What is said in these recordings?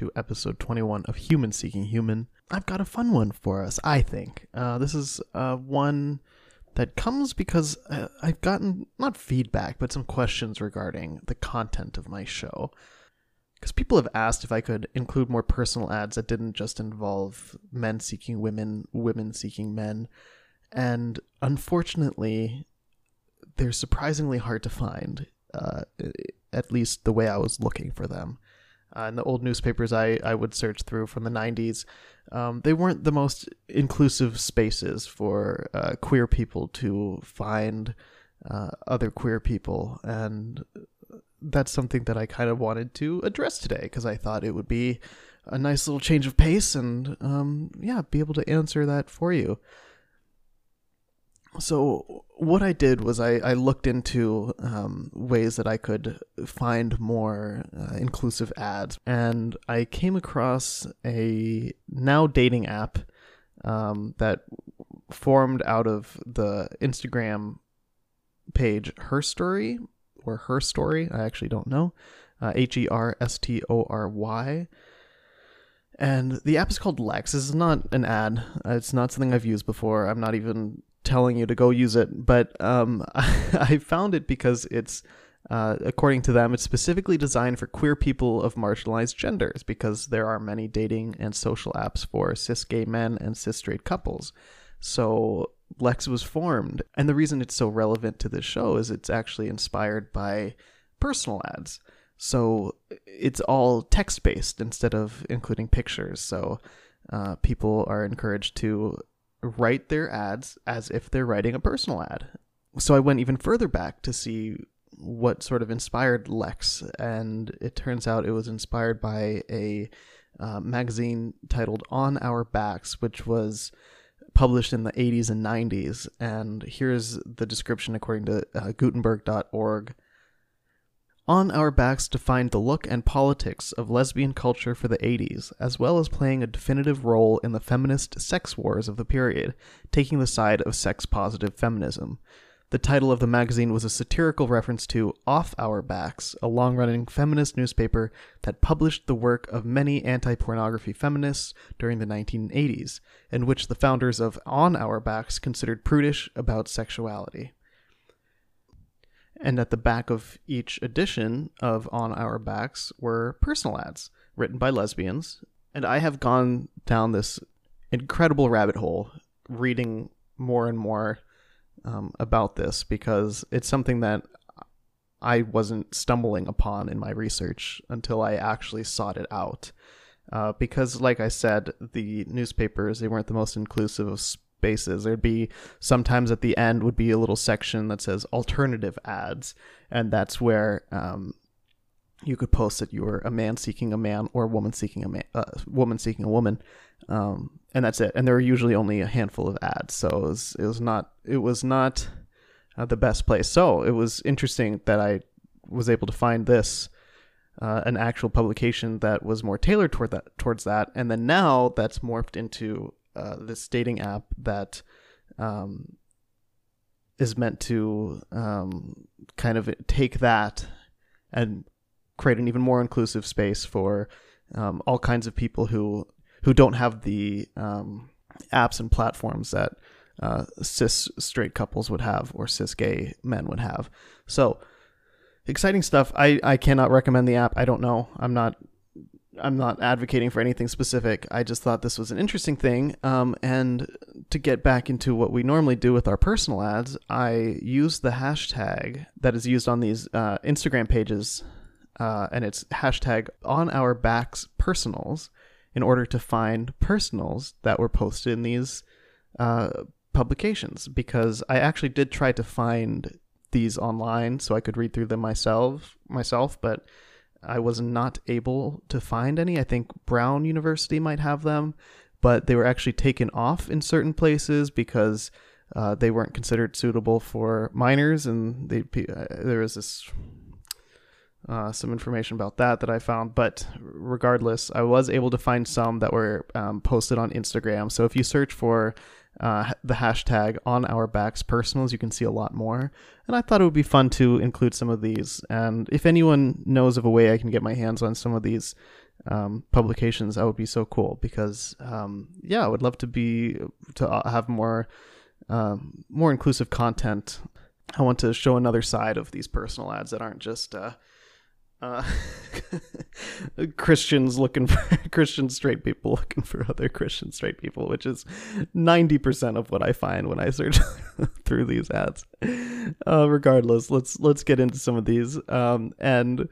to episode 21 of Human Seeking Human. I've got a fun one for us, I think. Uh, this is uh, one that comes because uh, I've gotten, not feedback, but some questions regarding the content of my show. Because people have asked if I could include more personal ads that didn't just involve men seeking women, women seeking men. And unfortunately, they're surprisingly hard to find, uh, at least the way I was looking for them. Uh, in the old newspapers I, I would search through from the 90s, um, they weren't the most inclusive spaces for uh, queer people to find uh, other queer people. And that's something that I kind of wanted to address today because I thought it would be a nice little change of pace and, um, yeah, be able to answer that for you so what I did was I, I looked into um, ways that I could find more uh, inclusive ads, and I came across a now dating app um, that formed out of the Instagram page Her Story or Her Story. I actually don't know. Uh, H E R S T O R Y. And the app is called Lex. This is not an ad. It's not something I've used before. I'm not even telling you to go use it, but um, I found it because it's, uh, according to them, it's specifically designed for queer people of marginalized genders because there are many dating and social apps for cis gay men and cis straight couples. So Lex was formed. And the reason it's so relevant to this show is it's actually inspired by personal ads. So it's all text based instead of including pictures. So uh, people are encouraged to write their ads as if they're writing a personal ad. So I went even further back to see what sort of inspired Lex, and it turns out it was inspired by a uh, magazine titled On Our Backs, which was published in the 80s and 90s. And here's the description according to uh, Gutenberg.org. On Our Backs defined the look and politics of lesbian culture for the 80s, as well as playing a definitive role in the feminist sex wars of the period, taking the side of sex positive feminism. The title of the magazine was a satirical reference to Off Our Backs, a long running feminist newspaper that published the work of many anti pornography feminists during the 1980s, and which the founders of On Our Backs considered prudish about sexuality. And at the back of each edition of On Our Backs were personal ads written by lesbians. And I have gone down this incredible rabbit hole reading more and more um, about this because it's something that I wasn't stumbling upon in my research until I actually sought it out. Uh, because, like I said, the newspapers they weren't the most inclusive of spaces. There'd be sometimes at the end would be a little section that says alternative ads, and that's where um, you could post that you were a man seeking a man or a woman seeking a man, uh, woman seeking a woman, um, and that's it. And there were usually only a handful of ads, so it was it was not it was not uh, the best place. So it was interesting that I was able to find this. Uh, an actual publication that was more tailored toward that towards that, and then now that's morphed into uh, this dating app that um, is meant to um, kind of take that and create an even more inclusive space for um, all kinds of people who who don't have the um, apps and platforms that uh, cis straight couples would have or cis gay men would have. So exciting stuff. I, I cannot recommend the app. I don't know. I'm not I'm not advocating for anything specific. I just thought this was an interesting thing. Um, and to get back into what we normally do with our personal ads, I use the hashtag that is used on these uh, Instagram pages, uh, and it's hashtag on our backs personals in order to find personals that were posted in these uh, publications because I actually did try to find these online so I could read through them myself myself, but I was not able to find any. I think Brown University might have them, but they were actually taken off in certain places because uh, they weren't considered suitable for minors, and they, uh, there was this uh, some information about that that I found. But regardless, I was able to find some that were um, posted on Instagram. So if you search for uh, the hashtag on our backs personals, you can see a lot more. And I thought it would be fun to include some of these. And if anyone knows of a way I can get my hands on some of these um, publications, that would be so cool because um, yeah, I would love to be to uh, have more um, more inclusive content. I want to show another side of these personal ads that aren't just uh, uh, Christians looking for Christian straight people looking for other Christian straight people, which is 90% of what I find when I search through these ads. Uh, regardless, let's let's get into some of these. Um, and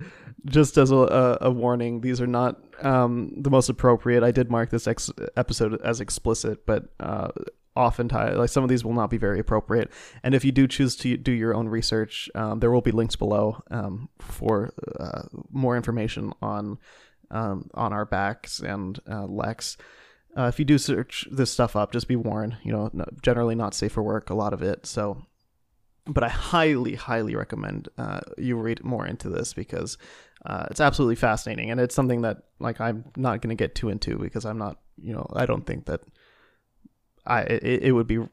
just as a, a, warning, these are not um, the most appropriate. I did mark this ex- episode as explicit, but uh, oftentimes like some of these will not be very appropriate. And if you do choose to do your own research um, there will be links below um, for uh, more information on um, on our backs and uh, lex. Uh, if you do search this stuff up just be warned you know generally not safe for work a lot of it. So but i highly highly recommend uh, you read more into this because uh, it's absolutely fascinating. And it's something that like i'm not going to get too into because i'm not you know i don't think that I it, it would be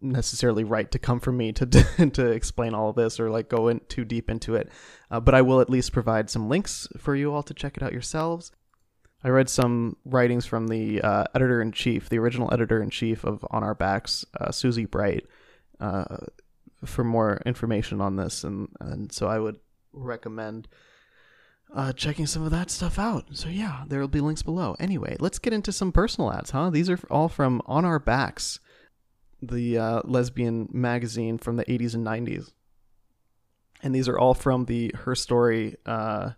necessarily right to come from me to to explain all this or like go in too deep into it. Uh, but I will at least provide some links for you all to check it out yourselves. I read some writings from the uh, editor in chief, the original editor in chief of On Our Backs, uh, Susie Bright, uh, for more information on this, and and so I would recommend uh, checking some of that stuff out. So yeah, there will be links below. Anyway, let's get into some personal ads, huh? These are all from On Our Backs, the uh, lesbian magazine from the 80s and 90s. And these are all from the Her Story uh,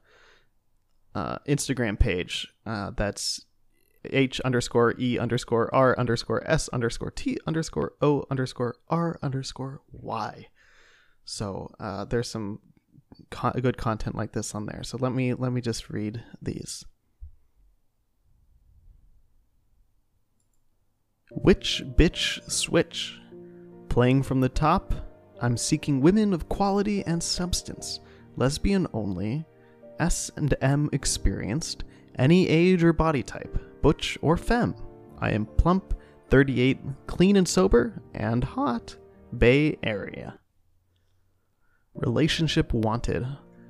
uh, Instagram page. Uh, that's H underscore E underscore R underscore S underscore T underscore O underscore R underscore Y. So uh, there's some co- good content like this on there. So let me let me just read these. Which bitch switch? Playing from the top, I'm seeking women of quality and substance, lesbian only, S and M experienced, any age or body type, butch or femme. I am plump, 38, clean and sober, and hot. Bay Area. Relationship wanted.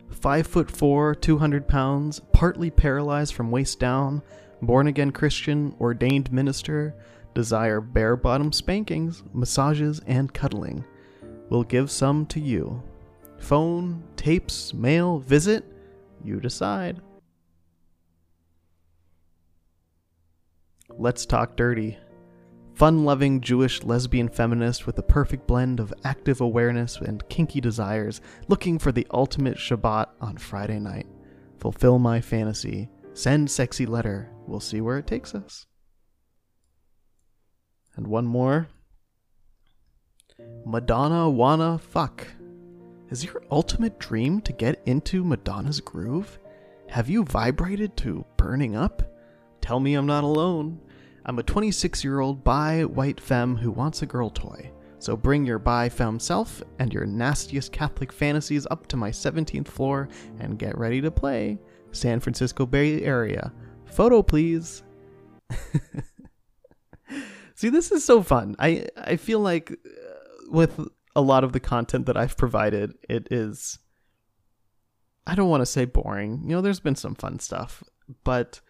Five foot four, 200 pounds, partly paralyzed from waist down, born again Christian, ordained minister, desire bare bottom spankings, massages, and cuddling. We'll give some to you. Phone, tapes, mail, visit, you decide. Let's talk dirty fun loving Jewish lesbian feminist with a perfect blend of active awareness and kinky desires, looking for the ultimate Shabbat on Friday night. Fulfill my fantasy. Send sexy letter. We'll see where it takes us. And one more. Madonna wanna fuck. Is your ultimate dream to get into Madonna's groove? Have you vibrated to burning up? Tell me I'm not alone. I'm a 26 year old bi white femme who wants a girl toy. So bring your bi femme self and your nastiest Catholic fantasies up to my 17th floor and get ready to play. San Francisco Bay Area. Photo, please. See, this is so fun. I I feel like uh, with a lot of the content that I've provided, it is I don't want to say boring. You know, there's been some fun stuff, but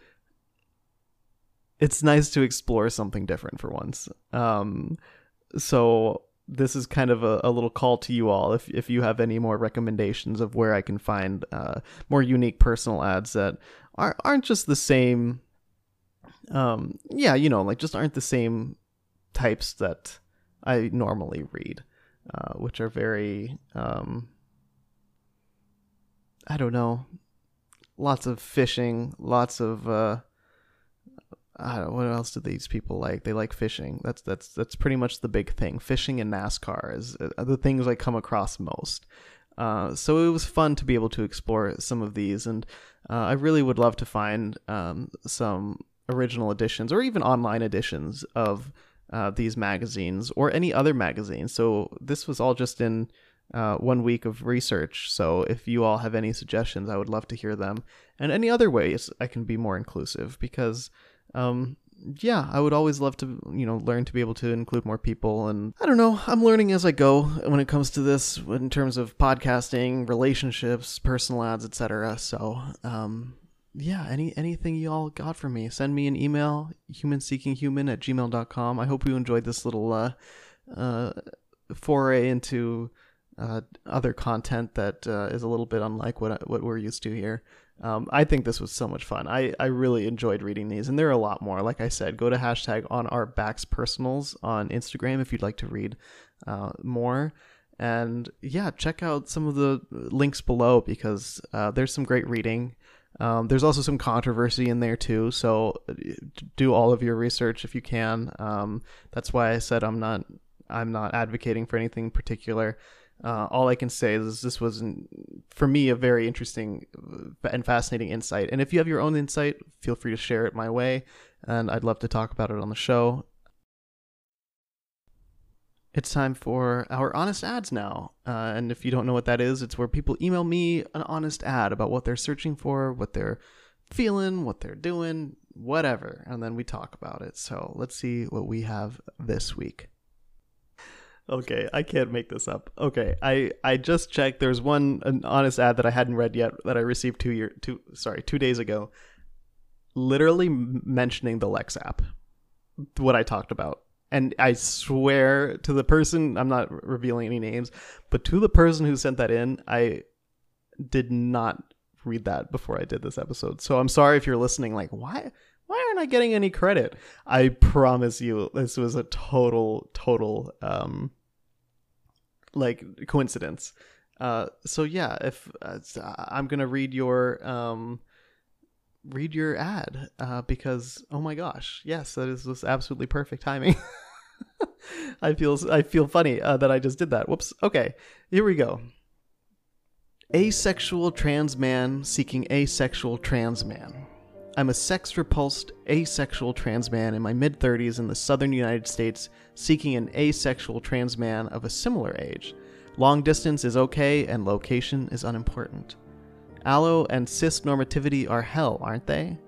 it's nice to explore something different for once. Um, so this is kind of a, a, little call to you all if if you have any more recommendations of where I can find uh, more unique personal ads that are, aren't just the same. Um, yeah, you know, like just aren't the same types that I normally read, uh, which are very, um, I don't know, lots of fishing, lots of uh, what else do these people like? They like fishing. That's that's that's pretty much the big thing. Fishing and NASCAR is uh, the things I come across most. Uh, so it was fun to be able to explore some of these, and uh, I really would love to find um, some original editions or even online editions of uh, these magazines or any other magazines. So this was all just in uh, one week of research. So if you all have any suggestions, I would love to hear them, and any other ways I can be more inclusive because um, yeah, I would always love to, you know, learn to be able to include more people. And I don't know, I'm learning as I go when it comes to this in terms of podcasting, relationships, personal ads, etc. So, um, yeah, any anything y'all got from me, send me an email, humanseekinghuman at gmail.com. I hope you enjoyed this little uh, uh, foray into uh, other content that uh, is a little bit unlike what what we're used to here. Um, I think this was so much fun. I, I really enjoyed reading these, and there are a lot more. Like I said, go to hashtag on our backs personals on Instagram if you'd like to read uh, more. And yeah, check out some of the links below because uh, there's some great reading. Um, there's also some controversy in there too, so uh, do all of your research if you can. Um, that's why I said I'm not I'm not advocating for anything particular. Uh, all I can say is this was, for me, a very interesting uh, and fascinating insight. And if you have your own insight, feel free to share it my way, and I'd love to talk about it on the show. It's time for our honest ads now. Uh, and if you don't know what that is, it's where people email me an honest ad about what they're searching for, what they're feeling, what they're doing, whatever. And then we talk about it. So let's see what we have this week. Okay, I can't make this up. Okay, I I just checked. There's one an honest ad that I hadn't read yet that I received two year two sorry two days ago, literally mentioning the Lex app, what I talked about, and I swear to the person I'm not revealing any names, but to the person who sent that in, I did not read that before I did this episode. So I'm sorry if you're listening. Like, why? Why aren't I getting any credit? I promise you, this was a total, total um, like coincidence. Uh, so yeah, if uh, I'm gonna read your um, read your ad uh, because oh my gosh, yes, that is was absolutely perfect timing. I feel I feel funny uh, that I just did that. Whoops. Okay, here we go. Asexual trans man seeking asexual trans man. I'm a sex repulsed asexual trans man in my mid 30s in the southern United States seeking an asexual trans man of a similar age. Long distance is okay and location is unimportant. Allo and cis normativity are hell, aren't they?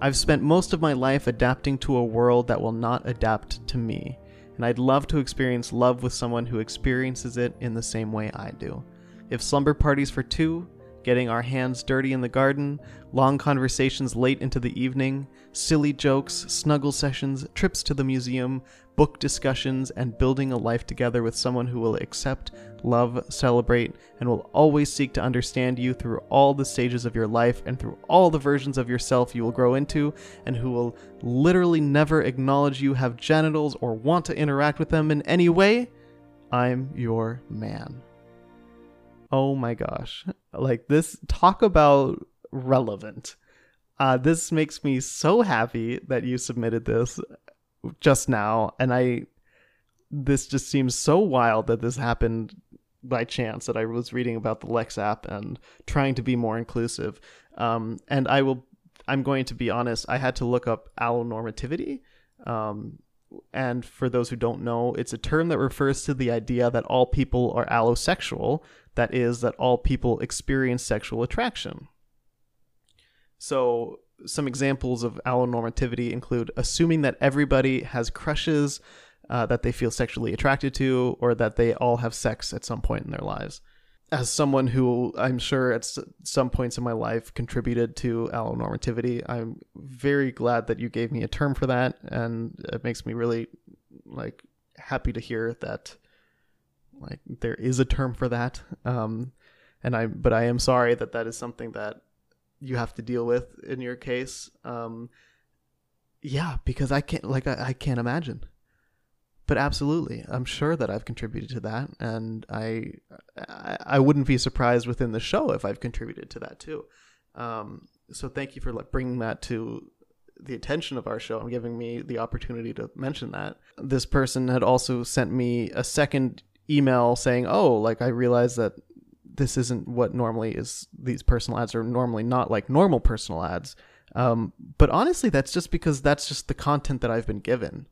I've spent most of my life adapting to a world that will not adapt to me, and I'd love to experience love with someone who experiences it in the same way I do. If slumber parties for two, getting our hands dirty in the garden, long conversations late into the evening, silly jokes, snuggle sessions, trips to the museum, book discussions, and building a life together with someone who will accept, love, celebrate, and will always seek to understand you through all the stages of your life and through all the versions of yourself you will grow into, and who will literally never acknowledge you have genitals or want to interact with them in any way, I'm your man. Oh my gosh. Like this, talk about relevant. Uh, this makes me so happy that you submitted this just now. And I, this just seems so wild that this happened by chance that I was reading about the Lex app and trying to be more inclusive. Um, and I will, I'm going to be honest, I had to look up allonormativity. Um, and for those who don't know, it's a term that refers to the idea that all people are allosexual, that is, that all people experience sexual attraction. So, some examples of allonormativity include assuming that everybody has crushes uh, that they feel sexually attracted to, or that they all have sex at some point in their lives. As someone who I'm sure at some points in my life contributed to allonormativity, I'm very glad that you gave me a term for that, and it makes me really like happy to hear that like there is a term for that. Um, and I, but I am sorry that that is something that you have to deal with in your case. Um, yeah, because I can't, like, I, I can't imagine but absolutely i'm sure that i've contributed to that and I, I, wouldn't be surprised within the show if i've contributed to that too. Um, so thank you for bringing that to the attention of our show and giving me the opportunity to mention that. This person had also sent me a second email saying oh like i realized that this isn't what normally is these personal ads are normally not like normal personal ads. Um, but honestly that's just because that's just the content that i've been given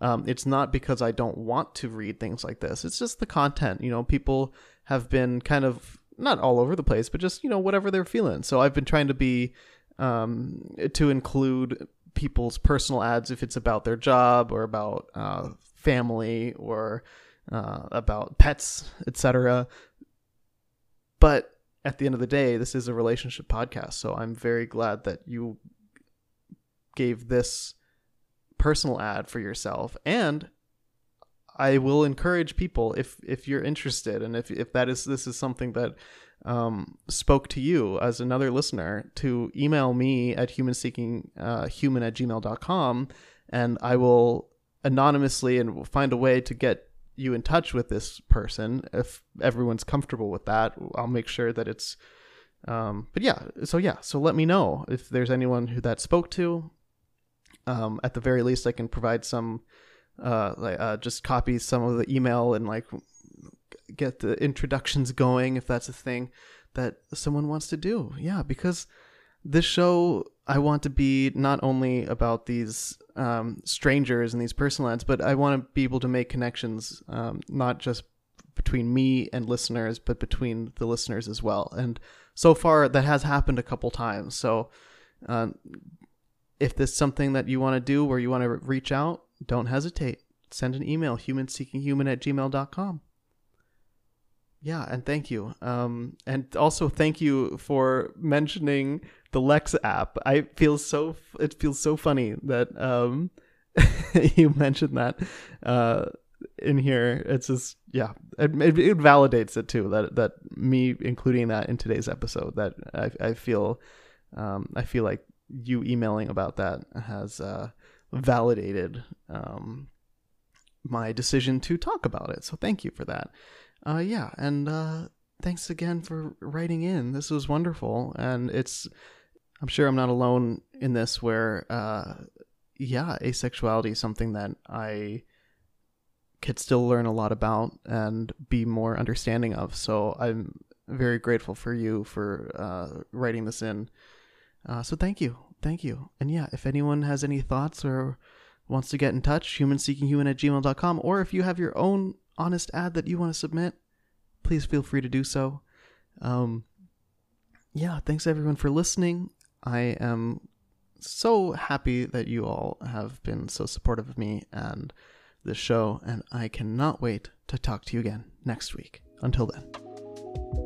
um, it's not because I don't want to read things like this. It's just the content. You know, people have been kind of not all over the place, but just you know whatever they're feeling. So I've been trying to be um, to include people's personal ads if it's about their job or about uh, family or uh, about pets, etc. But at the end of the day, this is a relationship podcast. So I'm very glad that you gave this personal ad for yourself. And I will encourage people if if you're interested and if if that is this is something that um, spoke to you as another listener to email me at humanseekinghuman uh, human at gmail.com and I will anonymously and find a way to get you in touch with this person if everyone's comfortable with that. I'll make sure that it's um, but yeah so yeah so let me know if there's anyone who that spoke to um, at the very least i can provide some uh, like uh, just copy some of the email and like get the introductions going if that's a thing that someone wants to do yeah because this show I want to be not only about these um, strangers and these personal ads, but I want to be able to make connections, um, not just between me and listeners, but between the listeners as well. And so far, that has happened a couple times. So, uh, if this is something that you want to do where you want to reach out, don't hesitate. Send an email, humanseekinghuman at gmail.com. Yeah, and thank you. Um, and also thank you for mentioning the Lex app. I feel so it feels so funny that um, you mentioned that uh, in here. It's just yeah, it, it, it, validates it too that that me including that in today's episode. That I I feel um, I feel like you emailing about that has uh, validated um, my decision to talk about it. So thank you for that. Uh, yeah, and uh, thanks again for writing in. This was wonderful, and it's. I'm sure I'm not alone in this. Where, uh, yeah, asexuality is something that I could still learn a lot about and be more understanding of. So I'm very grateful for you for uh, writing this in. Uh, so thank you, thank you. And yeah, if anyone has any thoughts or wants to get in touch, humanseekinghuman at gmail.com, or if you have your own honest ad that you want to submit, please feel free to do so. Um, yeah, thanks everyone for listening. I am so happy that you all have been so supportive of me and the show, and I cannot wait to talk to you again next week. Until then.